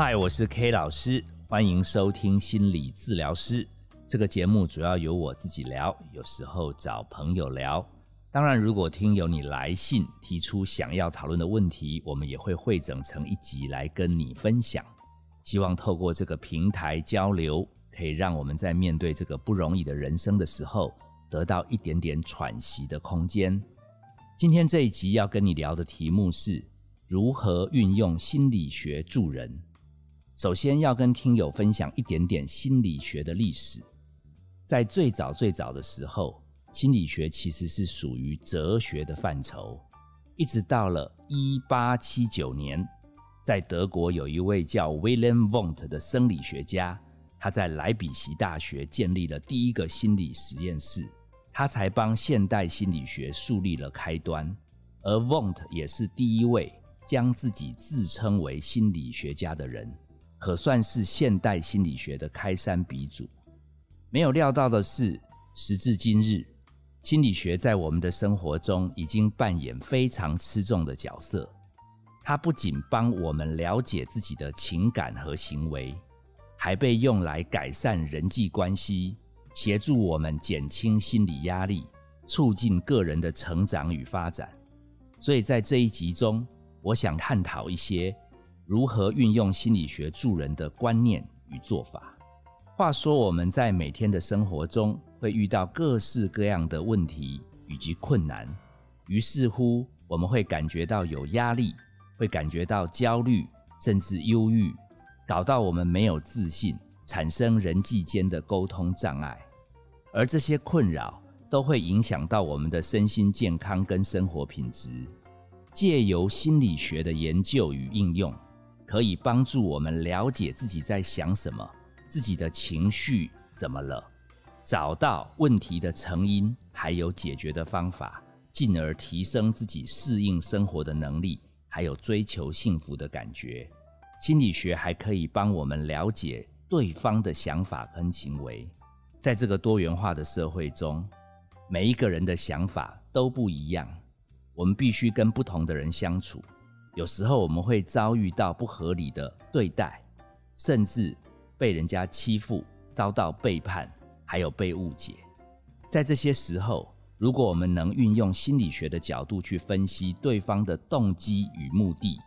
嗨，我是 K 老师，欢迎收听心理治疗师。这个节目主要由我自己聊，有时候找朋友聊。当然，如果听友你来信提出想要讨论的问题，我们也会汇整成一集来跟你分享。希望透过这个平台交流，可以让我们在面对这个不容易的人生的时候，得到一点点喘息的空间。今天这一集要跟你聊的题目是如何运用心理学助人。首先要跟听友分享一点点心理学的历史。在最早最早的时候，心理学其实是属于哲学的范畴。一直到了一八七九年，在德国有一位叫 William Wundt 的生理学家，他在莱比锡大学建立了第一个心理实验室，他才帮现代心理学树立了开端。而 Wundt 也是第一位将自己自称为心理学家的人。可算是现代心理学的开山鼻祖。没有料到的是，时至今日，心理学在我们的生活中已经扮演非常吃重的角色。它不仅帮我们了解自己的情感和行为，还被用来改善人际关系，协助我们减轻心理压力，促进个人的成长与发展。所以在这一集中，我想探讨一些。如何运用心理学助人的观念与做法？话说，我们在每天的生活中会遇到各式各样的问题以及困难，于是乎我们会感觉到有压力，会感觉到焦虑，甚至忧郁，搞到我们没有自信，产生人际间的沟通障碍。而这些困扰都会影响到我们的身心健康跟生活品质。借由心理学的研究与应用。可以帮助我们了解自己在想什么，自己的情绪怎么了，找到问题的成因，还有解决的方法，进而提升自己适应生活的能力，还有追求幸福的感觉。心理学还可以帮我们了解对方的想法跟行为。在这个多元化的社会中，每一个人的想法都不一样，我们必须跟不同的人相处。有时候我们会遭遇到不合理的对待，甚至被人家欺负、遭到背叛，还有被误解。在这些时候，如果我们能运用心理学的角度去分析对方的动机与目的，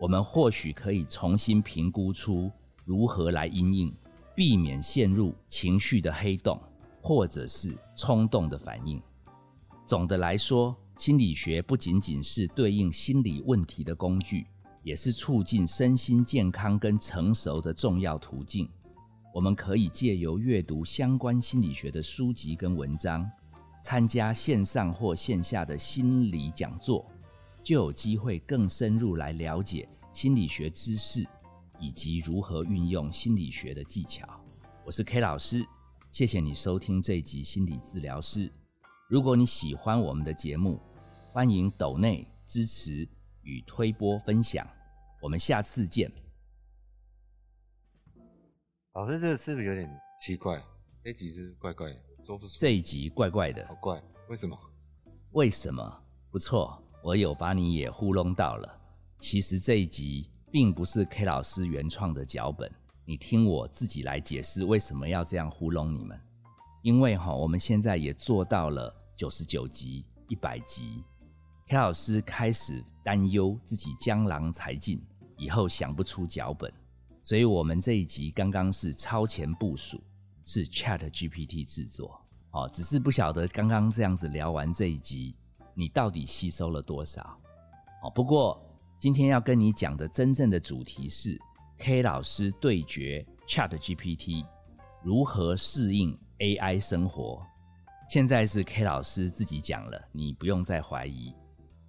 我们或许可以重新评估出如何来应应，避免陷入情绪的黑洞，或者是冲动的反应。总的来说。心理学不仅仅是对应心理问题的工具，也是促进身心健康跟成熟的重要途径。我们可以借由阅读相关心理学的书籍跟文章，参加线上或线下的心理讲座，就有机会更深入来了解心理学知识以及如何运用心理学的技巧。我是 K 老师，谢谢你收听这一集心理治疗师。如果你喜欢我们的节目，欢迎抖内支持与推播分享。我们下次见。老师，这个是不是有点奇怪？这集是怪怪，说不出。这一集怪怪的，好怪，为什么？为什么？不错，我有把你也糊弄到了。其实这一集并不是 K 老师原创的脚本，你听我自己来解释为什么要这样糊弄你们。因为哈，我们现在也做到了九十九集、一百集，K 老师开始担忧自己江郎才尽，以后想不出脚本，所以我们这一集刚刚是超前部署，是 Chat GPT 制作，哦，只是不晓得刚刚这样子聊完这一集，你到底吸收了多少？哦，不过今天要跟你讲的真正的主题是 K 老师对决 Chat GPT，如何适应？AI 生活，现在是 K 老师自己讲了，你不用再怀疑。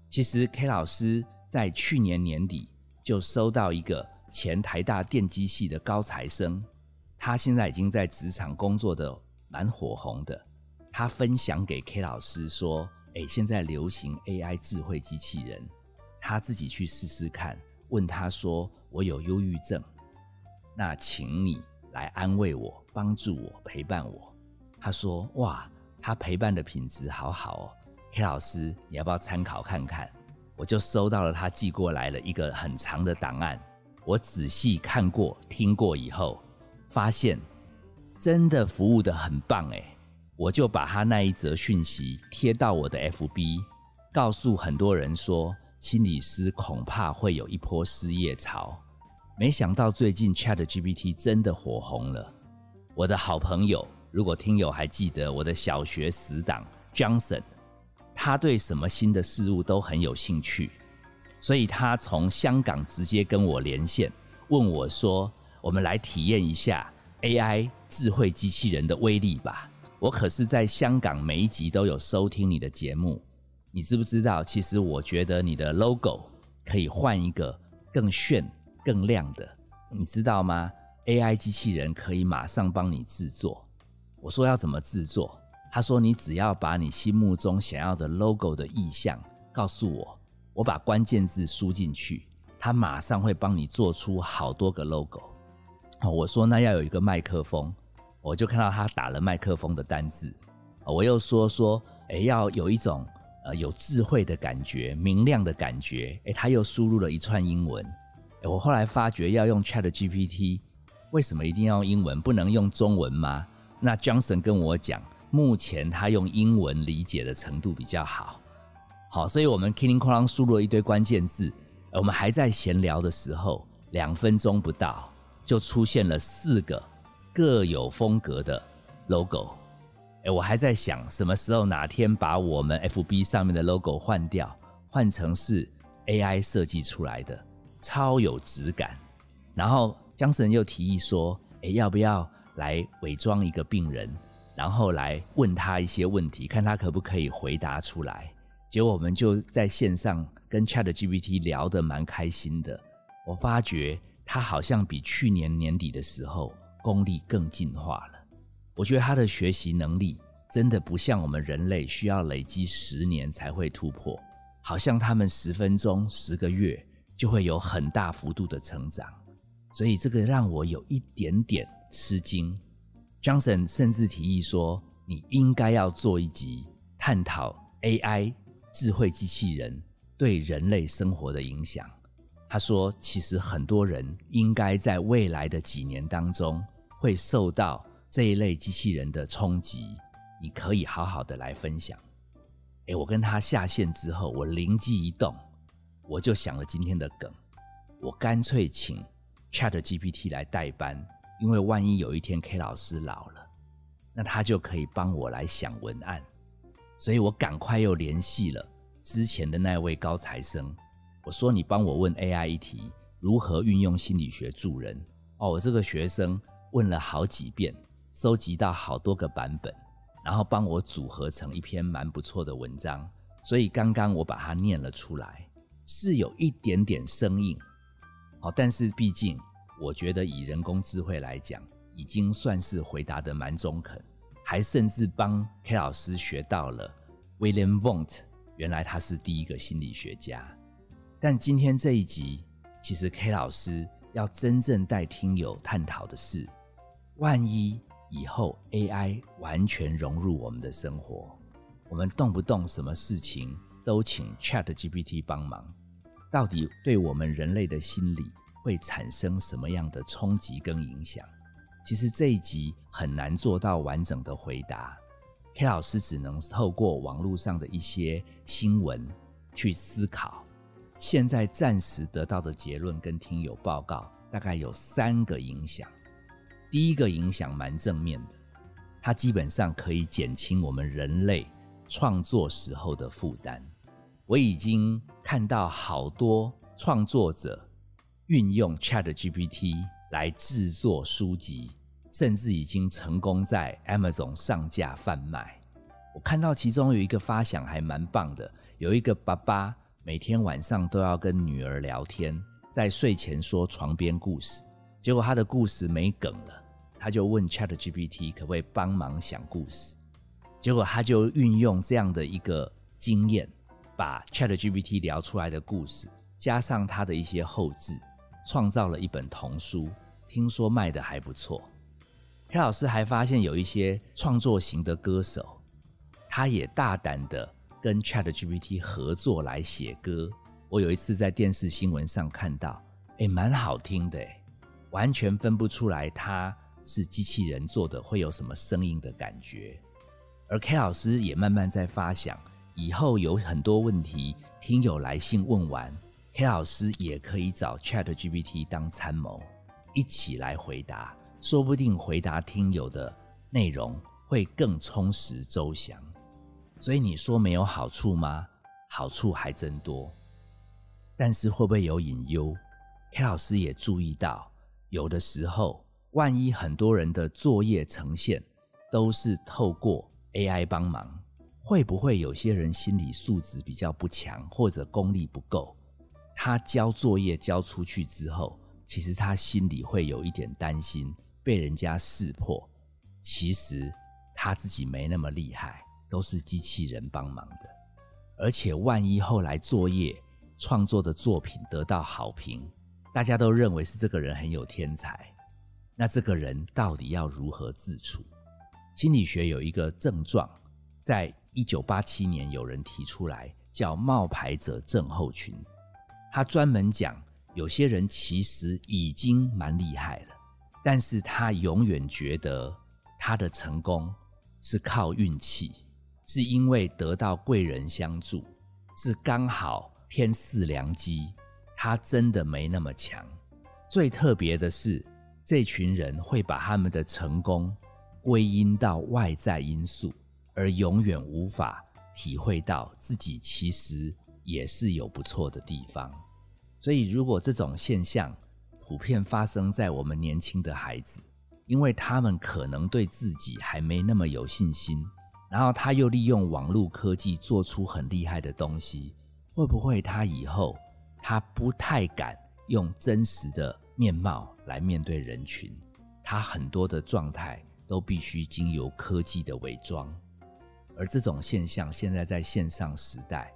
其实 K 老师在去年年底就收到一个前台大电机系的高材生，他现在已经在职场工作的蛮火红的。他分享给 K 老师说：“哎，现在流行 AI 智慧机器人，他自己去试试看。”问他说：“我有忧郁症，那请你来安慰我，帮助我，陪伴我。”他说：“哇，他陪伴的品质好好哦，K 老师，你要不要参考看看？”我就收到了他寄过来了一个很长的档案，我仔细看过、听过以后，发现真的服务的很棒诶，我就把他那一则讯息贴到我的 FB，告诉很多人说，心理师恐怕会有一波失业潮。没想到最近 Chat GPT 真的火红了。我的好朋友，如果听友还记得我的小学死党 Johnson，他对什么新的事物都很有兴趣，所以他从香港直接跟我连线，问我说：“我们来体验一下 AI 智慧机器人的威力吧。”我可是在香港每一集都有收听你的节目，你知不知道？其实我觉得你的 logo 可以换一个更炫。更亮的，你知道吗？AI 机器人可以马上帮你制作。我说要怎么制作？他说你只要把你心目中想要的 logo 的意向告诉我，我把关键字输进去，他马上会帮你做出好多个 logo。我说那要有一个麦克风，我就看到他打了麦克风的单字。我又说说，哎，要有一种呃有智慧的感觉，明亮的感觉。哎，他又输入了一串英文。我后来发觉要用 Chat GPT，为什么一定要用英文，不能用中文吗？那 Johnson 跟我讲，目前他用英文理解的程度比较好。好，所以我们 Killing 哐啷输入了一堆关键字，我们还在闲聊的时候，两分钟不到就出现了四个各有风格的 logo。哎，我还在想什么时候哪天把我们 FB 上面的 logo 换掉，换成是 AI 设计出来的。超有质感，然后江神又提议说：“诶，要不要来伪装一个病人，然后来问他一些问题，看他可不可以回答出来？”结果我们就在线上跟 Chat GPT 聊得蛮开心的。我发觉他好像比去年年底的时候功力更进化了。我觉得他的学习能力真的不像我们人类需要累积十年才会突破，好像他们十分钟、十个月。就会有很大幅度的成长，所以这个让我有一点点吃惊。Johnson 甚至提议说：“你应该要做一集探讨 AI 智慧机器人对人类生活的影响。”他说：“其实很多人应该在未来的几年当中会受到这一类机器人的冲击，你可以好好的来分享。”诶，我跟他下线之后，我灵机一动。我就想了今天的梗，我干脆请 Chat GPT 来代班，因为万一有一天 K 老师老了，那他就可以帮我来想文案。所以我赶快又联系了之前的那位高材生，我说你帮我问 AI 一题，如何运用心理学助人？哦，我这个学生问了好几遍，收集到好多个版本，然后帮我组合成一篇蛮不错的文章。所以刚刚我把它念了出来。是有一点点生硬，好，但是毕竟我觉得以人工智慧来讲，已经算是回答的蛮中肯，还甚至帮 K 老师学到了 William Wundt，原来他是第一个心理学家。但今天这一集，其实 K 老师要真正带听友探讨的是，万一以后 AI 完全融入我们的生活，我们动不动什么事情？都请 Chat GPT 帮忙，到底对我们人类的心理会产生什么样的冲击跟影响？其实这一集很难做到完整的回答，K 老师只能透过网络上的一些新闻去思考。现在暂时得到的结论跟听友报告，大概有三个影响。第一个影响蛮正面的，它基本上可以减轻我们人类创作时候的负担。我已经看到好多创作者运用 Chat GPT 来制作书籍，甚至已经成功在 Amazon 上架贩卖。我看到其中有一个发想还蛮棒的，有一个爸爸每天晚上都要跟女儿聊天，在睡前说床边故事，结果他的故事没梗了，他就问 Chat GPT 可不可以帮忙想故事，结果他就运用这样的一个经验。把 Chat GPT 聊出来的故事，加上他的一些后置，创造了一本童书，听说卖的还不错。K 老师还发现有一些创作型的歌手，他也大胆的跟 Chat GPT 合作来写歌。我有一次在电视新闻上看到，哎，蛮好听的，完全分不出来它是机器人做的，会有什么声音的感觉。而 K 老师也慢慢在发想，以后有很多问题，听友来信问完，K 老师也可以找 Chat GPT 当参谋，一起来回答，说不定回答听友的内容会更充实周详。所以你说没有好处吗？好处还真多，但是会不会有隐忧？K 老师也注意到，有的时候，万一很多人的作业呈现都是透过 AI 帮忙，会不会有些人心理素质比较不强，或者功力不够？他交作业交出去之后，其实他心里会有一点担心，被人家识破。其实他自己没那么厉害，都是机器人帮忙的。而且万一后来作业创作的作品得到好评，大家都认为是这个人很有天才，那这个人到底要如何自处？心理学有一个症状，在一九八七年有人提出来，叫冒牌者症候群。他专门讲，有些人其实已经蛮厉害了，但是他永远觉得他的成功是靠运气。是因为得到贵人相助，是刚好天赐良机，他真的没那么强。最特别的是，这群人会把他们的成功归因到外在因素，而永远无法体会到自己其实也是有不错的地方。所以，如果这种现象普遍发生在我们年轻的孩子，因为他们可能对自己还没那么有信心。然后他又利用网络科技做出很厉害的东西，会不会他以后他不太敢用真实的面貌来面对人群？他很多的状态都必须经由科技的伪装，而这种现象现在在线上时代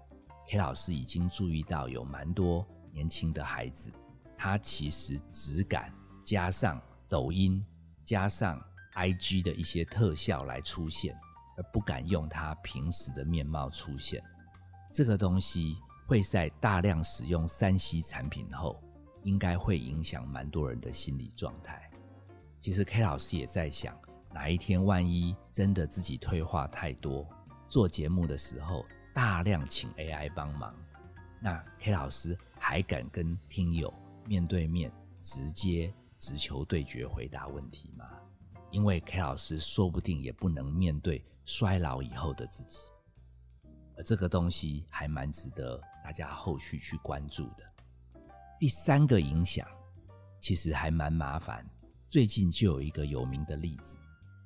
，K 老师已经注意到有蛮多年轻的孩子，他其实只敢加上抖音、加上 IG 的一些特效来出现。而不敢用他平时的面貌出现，这个东西会在大量使用三 C 产品后，应该会影响蛮多人的心理状态。其实 K 老师也在想，哪一天万一真的自己退化太多，做节目的时候大量请 AI 帮忙，那 K 老师还敢跟听友面对面直接直球对决回答问题吗？因为 K 老师说不定也不能面对。衰老以后的自己，而这个东西还蛮值得大家后续去关注的。第三个影响其实还蛮麻烦，最近就有一个有名的例子，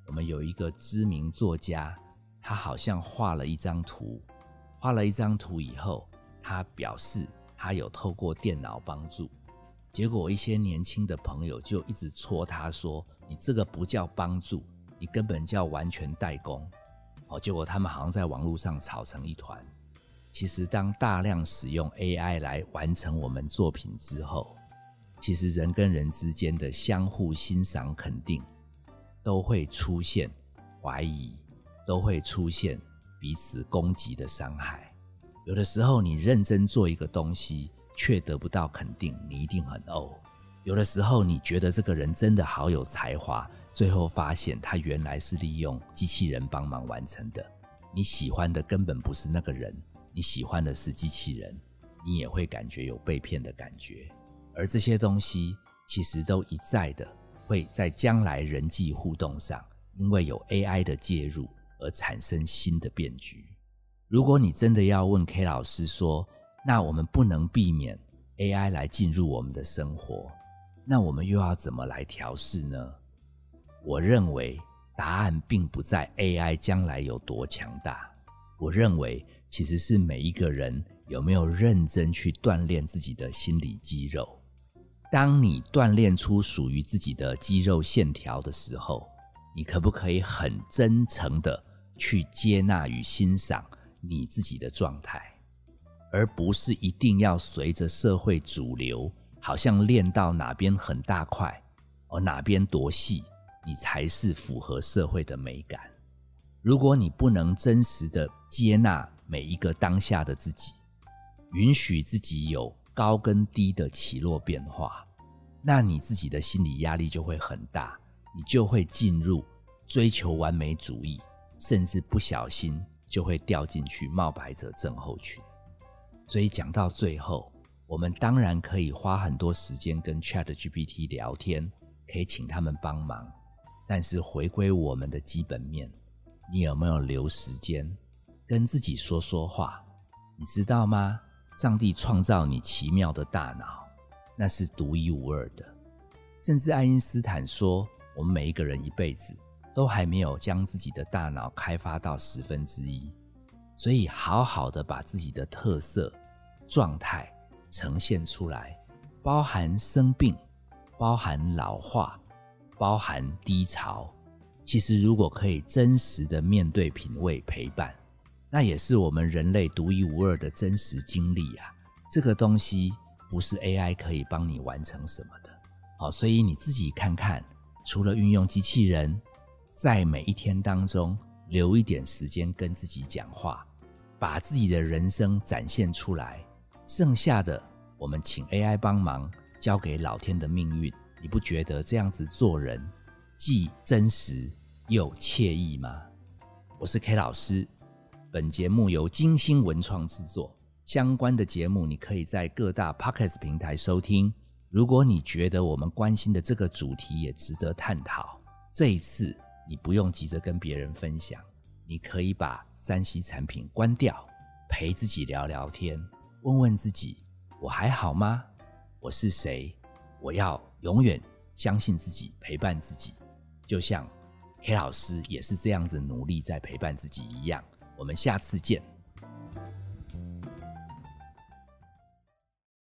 我们有一个知名作家，他好像画了一张图，画了一张图以后，他表示他有透过电脑帮助，结果一些年轻的朋友就一直戳他说：“你这个不叫帮助，你根本叫完全代工。”哦，结果他们好像在网络上吵成一团。其实，当大量使用 AI 来完成我们作品之后，其实人跟人之间的相互欣赏、肯定，都会出现怀疑，都会出现彼此攻击的伤害。有的时候，你认真做一个东西，却得不到肯定，你一定很怄。有的时候，你觉得这个人真的好有才华。最后发现，他原来是利用机器人帮忙完成的。你喜欢的根本不是那个人，你喜欢的是机器人，你也会感觉有被骗的感觉。而这些东西其实都一再的会在将来人际互动上，因为有 AI 的介入而产生新的变局。如果你真的要问 K 老师说，那我们不能避免 AI 来进入我们的生活，那我们又要怎么来调试呢？我认为答案并不在 AI 将来有多强大，我认为其实是每一个人有没有认真去锻炼自己的心理肌肉。当你锻炼出属于自己的肌肉线条的时候，你可不可以很真诚的去接纳与欣赏你自己的状态，而不是一定要随着社会主流，好像练到哪边很大块，而哪边多细。你才是符合社会的美感。如果你不能真实的接纳每一个当下的自己，允许自己有高跟低的起落变化，那你自己的心理压力就会很大，你就会进入追求完美主义，甚至不小心就会掉进去冒牌者症候群。所以讲到最后，我们当然可以花很多时间跟 Chat GPT 聊天，可以请他们帮忙，但是回归我们的基本面，你有没有留时间跟自己说说话？你知道吗？上帝创造你奇妙的大脑，那是独一无二的。甚至爱因斯坦说，我们每一个人一辈子都还没有将自己的大脑开发到十分之一。所以，好好的把自己的特色、状态呈现出来，包含生病，包含老化，包含低潮。其实，如果可以真实的面对、品味、陪伴。那也是我们人类独一无二的真实经历啊！这个东西不是 AI 可以帮你完成什么的，好，所以你自己看看，除了运用机器人，在每一天当中留一点时间跟自己讲话，把自己的人生展现出来，剩下的我们请 AI 帮忙，交给老天的命运。你不觉得这样子做人既真实又惬意吗？我是 K 老师。本节目由金星文创制作，相关的节目你可以在各大 Podcast 平台收听。如果你觉得我们关心的这个主题也值得探讨，这一次你不用急着跟别人分享，你可以把三 C 产品关掉，陪自己聊聊天，问问自己：我还好吗？我是谁？我要永远相信自己，陪伴自己，就像 K 老师也是这样子努力在陪伴自己一样。我们下次见。